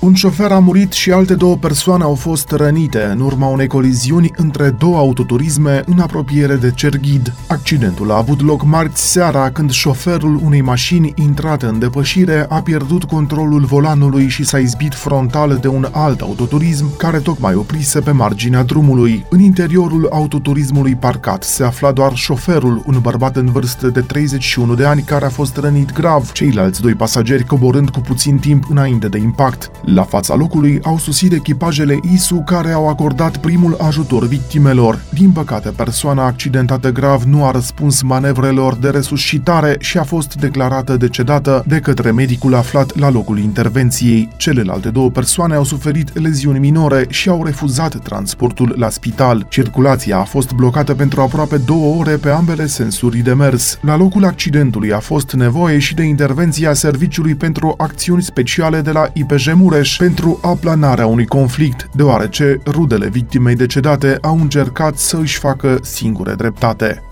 un șofer a murit și alte două persoane au fost rănite în urma unei coliziuni între două autoturisme în apropiere de Cerghid. Accidentul a avut loc marți seara când șoferul unei mașini intrate în depășire a pierdut controlul volanului și s-a izbit frontal de un alt autoturism care tocmai oprise pe marginea drumului. În interiorul autoturismului parcat se afla doar șoferul, un bărbat în vârstă de 31 de ani care a fost rănit grav, ceilalți doi pasageri coborând cu puțin timp înainte de impact. La fața locului au susit echipajele ISU care au acordat primul ajutor victimelor. Din păcate, persoana accidentată grav nu a răspuns manevrelor de resuscitare și a fost declarată decedată de către medicul aflat la locul intervenției. Celelalte două persoane au suferit leziuni minore și au refuzat transportul la spital. Circulația a fost blocată pentru aproape două ore pe ambele sensuri de mers. La locul accidentului a fost nevoie și de intervenția Serviciului pentru Acțiuni Speciale de la IPJ Mureș, Mureș pentru aplanarea unui conflict, deoarece rudele victimei decedate au încercat să își facă singure dreptate.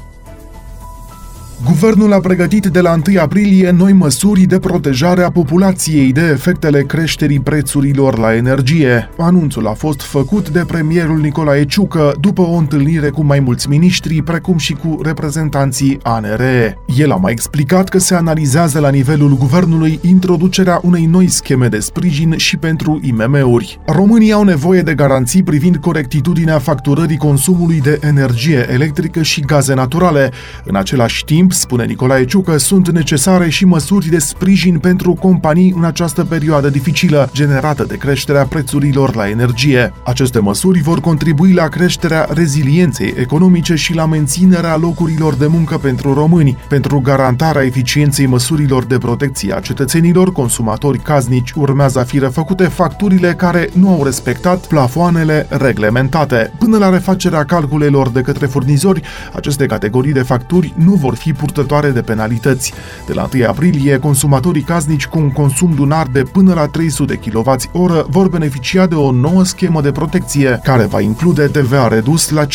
Guvernul a pregătit de la 1 aprilie noi măsuri de protejare a populației de efectele creșterii prețurilor la energie. Anunțul a fost făcut de premierul Nicolae Ciucă după o întâlnire cu mai mulți miniștri, precum și cu reprezentanții ANRE. El a mai explicat că se analizează la nivelul guvernului introducerea unei noi scheme de sprijin și pentru IMM-uri. Românii au nevoie de garanții privind corectitudinea facturării consumului de energie electrică și gaze naturale. În același timp, timp, spune Nicolae Ciucă, sunt necesare și măsuri de sprijin pentru companii în această perioadă dificilă, generată de creșterea prețurilor la energie. Aceste măsuri vor contribui la creșterea rezilienței economice și la menținerea locurilor de muncă pentru români, pentru garantarea eficienței măsurilor de protecție a cetățenilor, consumatori casnici urmează a fi refăcute facturile care nu au respectat plafoanele reglementate. Până la refacerea calculelor de către furnizori, aceste categorii de facturi nu vor fi purtătoare de penalități. De la 1 aprilie, consumatorii casnici cu un consum lunar de până la 300 kWh vor beneficia de o nouă schemă de protecție, care va include TVA redus la 5%,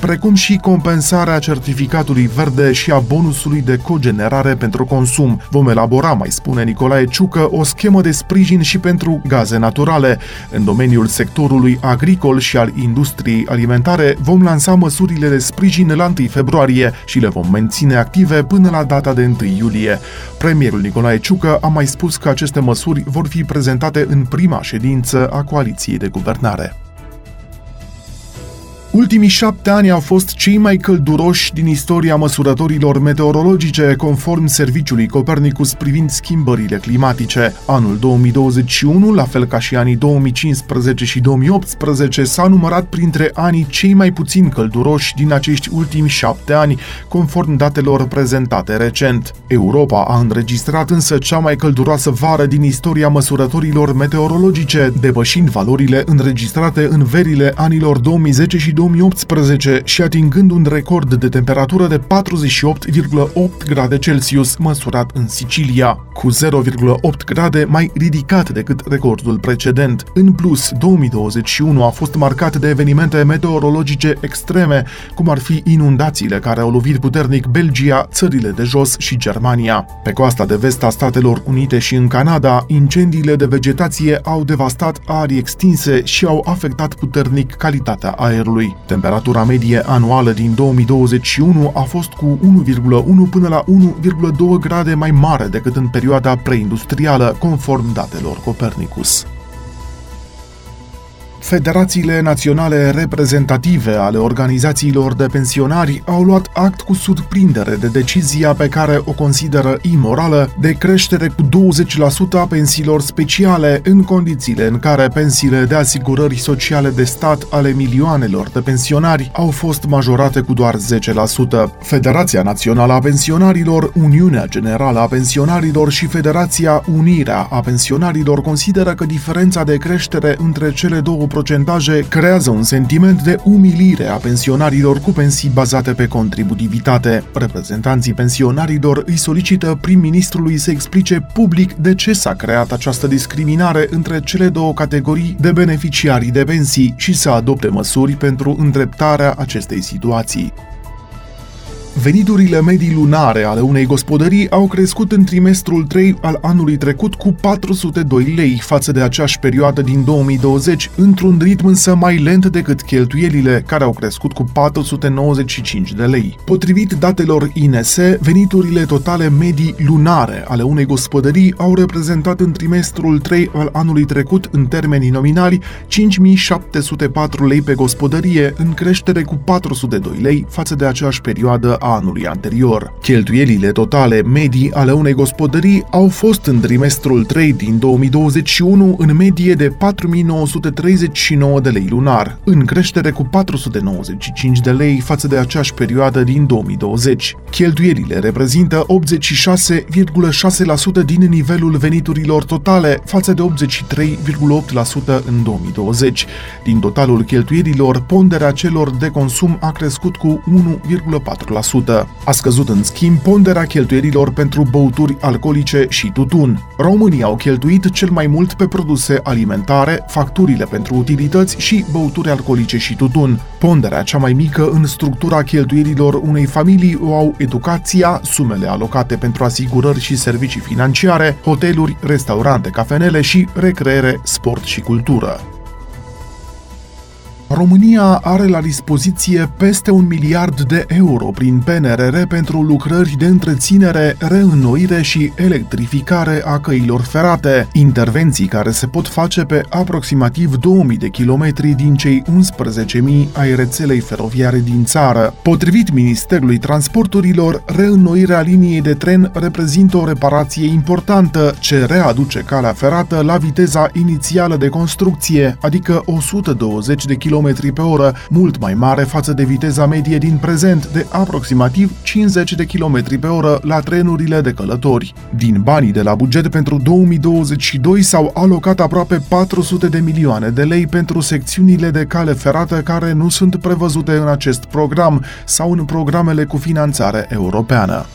precum și compensarea certificatului verde și a bonusului de cogenerare pentru consum. Vom elabora, mai spune Nicolae Ciucă, o schemă de sprijin și pentru gaze naturale. În domeniul sectorului agricol și al industriei alimentare vom lansa măsurile de sprijin la 1 februarie și le vom menține menține active până la data de 1 iulie. Premierul Nicolae Ciucă a mai spus că aceste măsuri vor fi prezentate în prima ședință a coaliției de guvernare. Ultimii șapte ani au fost cei mai călduroși din istoria măsurătorilor meteorologice, conform serviciului Copernicus privind schimbările climatice. Anul 2021, la fel ca și anii 2015 și 2018, s-a numărat printre anii cei mai puțin călduroși din acești ultimi șapte ani, conform datelor prezentate recent. Europa a înregistrat însă cea mai călduroasă vară din istoria măsurătorilor meteorologice, depășind valorile înregistrate în verile anilor 2010 și 2011. 2018 și atingând un record de temperatură de 48,8 grade Celsius măsurat în Sicilia, cu 0,8 grade mai ridicat decât recordul precedent. În plus, 2021 a fost marcat de evenimente meteorologice extreme, cum ar fi inundațiile care au lovit puternic Belgia, țările de jos și Germania. Pe coasta de vest a Statelor Unite și în Canada, incendiile de vegetație au devastat arii extinse și au afectat puternic calitatea aerului. Temperatura medie anuală din 2021 a fost cu 1,1 până la 1,2 grade mai mare decât în perioada preindustrială, conform datelor Copernicus. Federațiile naționale reprezentative ale organizațiilor de pensionari au luat act cu surprindere de decizia pe care o consideră imorală de creștere cu 20% a pensiilor speciale în condițiile în care pensiile de asigurări sociale de stat ale milioanelor de pensionari au fost majorate cu doar 10%. Federația Națională a Pensionarilor, Uniunea Generală a Pensionarilor și Federația Unirea a Pensionarilor consideră că diferența de creștere între cele două procentaje creează un sentiment de umilire a pensionarilor cu pensii bazate pe contributivitate. Reprezentanții pensionarilor îi solicită prim-ministrului să explice public de ce s-a creat această discriminare între cele două categorii de beneficiarii de pensii și să adopte măsuri pentru îndreptarea acestei situații. Veniturile medii lunare ale unei gospodării au crescut în trimestrul 3 al anului trecut cu 402 lei față de aceeași perioadă din 2020, într-un ritm însă mai lent decât cheltuielile, care au crescut cu 495 de lei. Potrivit datelor INS, veniturile totale medii lunare ale unei gospodării au reprezentat în trimestrul 3 al anului trecut, în termeni nominali, 5704 lei pe gospodărie, în creștere cu 402 lei față de aceeași perioadă a anului anterior. Cheltuielile totale medii ale unei gospodării au fost în trimestrul 3 din 2021 în medie de 4939 de lei lunar, în creștere cu 495 de lei față de aceeași perioadă din 2020. Cheltuielile reprezintă 86,6% din nivelul veniturilor totale față de 83,8% în 2020. Din totalul cheltuielilor, ponderea celor de consum a crescut cu 1,4%. A scăzut în schimb ponderea cheltuielilor pentru băuturi alcoolice și tutun. Românii au cheltuit cel mai mult pe produse alimentare, facturile pentru utilități și băuturi alcoolice și tutun. Ponderea cea mai mică în structura cheltuielilor unei familii o au educația, sumele alocate pentru asigurări și servicii financiare, hoteluri, restaurante, cafenele și recreere, sport și cultură. România are la dispoziție peste un miliard de euro prin PNRR pentru lucrări de întreținere, reînnoire și electrificare a căilor ferate, intervenții care se pot face pe aproximativ 2000 de kilometri din cei 11.000 ai rețelei feroviare din țară. Potrivit Ministerului Transporturilor, reînnoirea liniei de tren reprezintă o reparație importantă ce readuce calea ferată la viteza inițială de construcție, adică 120 de km km pe oră, mult mai mare față de viteza medie din prezent de aproximativ 50 de km pe oră la trenurile de călători. Din banii de la buget pentru 2022 s-au alocat aproape 400 de milioane de lei pentru secțiunile de cale ferată care nu sunt prevăzute în acest program sau în programele cu finanțare europeană.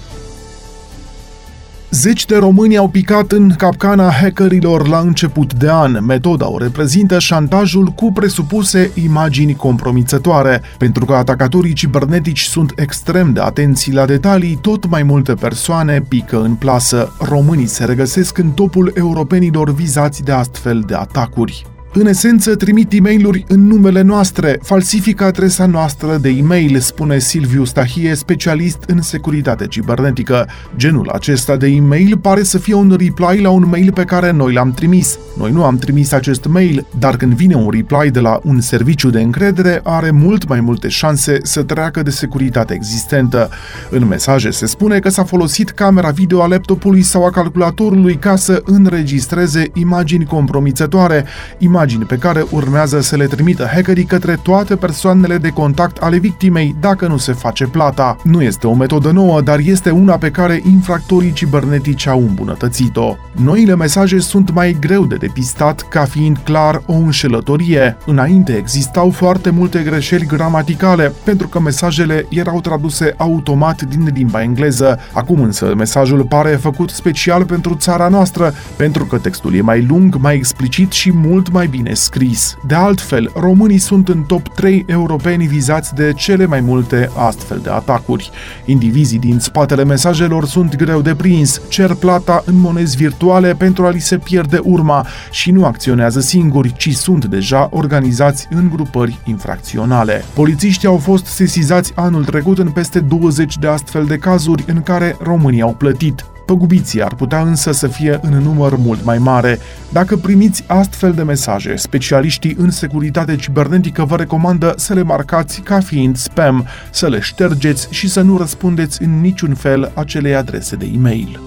Zeci de români au picat în capcana hackerilor la început de an. Metoda o reprezintă șantajul cu presupuse imagini compromițătoare. Pentru că atacatorii cibernetici sunt extrem de atenți la detalii, tot mai multe persoane pică în plasă. Românii se regăsesc în topul europenilor vizați de astfel de atacuri. În esență, trimit e mail în numele noastre, falsifică adresa noastră de e-mail, spune Silviu Stahie, specialist în securitate cibernetică. Genul acesta de e-mail pare să fie un reply la un mail pe care noi l-am trimis. Noi nu am trimis acest mail, dar când vine un reply de la un serviciu de încredere, are mult mai multe șanse să treacă de securitate existentă. În mesaje se spune că s-a folosit camera video a laptopului sau a calculatorului ca să înregistreze imagini compromițătoare, imagini imagini pe care urmează să le trimită hackerii către toate persoanele de contact ale victimei dacă nu se face plata. Nu este o metodă nouă, dar este una pe care infractorii cibernetici au îmbunătățit-o. Noile mesaje sunt mai greu de depistat ca fiind clar o înșelătorie. Înainte existau foarte multe greșeli gramaticale pentru că mesajele erau traduse automat din limba engleză. Acum însă mesajul pare făcut special pentru țara noastră pentru că textul e mai lung, mai explicit și mult mai bine scris. De altfel, românii sunt în top 3 europeni vizați de cele mai multe astfel de atacuri. Indivizii din spatele mesajelor sunt greu de prins, cer plata în monezi virtuale pentru a li se pierde urma și nu acționează singuri, ci sunt deja organizați în grupări infracționale. Polițiștii au fost sesizați anul trecut în peste 20 de astfel de cazuri în care românii au plătit. Păgubiții ar putea însă să fie în număr mult mai mare. Dacă primiți astfel de mesaje, specialiștii în securitate cibernetică vă recomandă să le marcați ca fiind spam, să le ștergeți și să nu răspundeți în niciun fel acelei adrese de e-mail.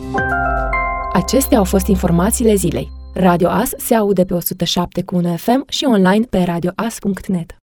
Acestea au fost informațiile zilei. Radio As se aude pe 107 cu FM și online pe radioas.net.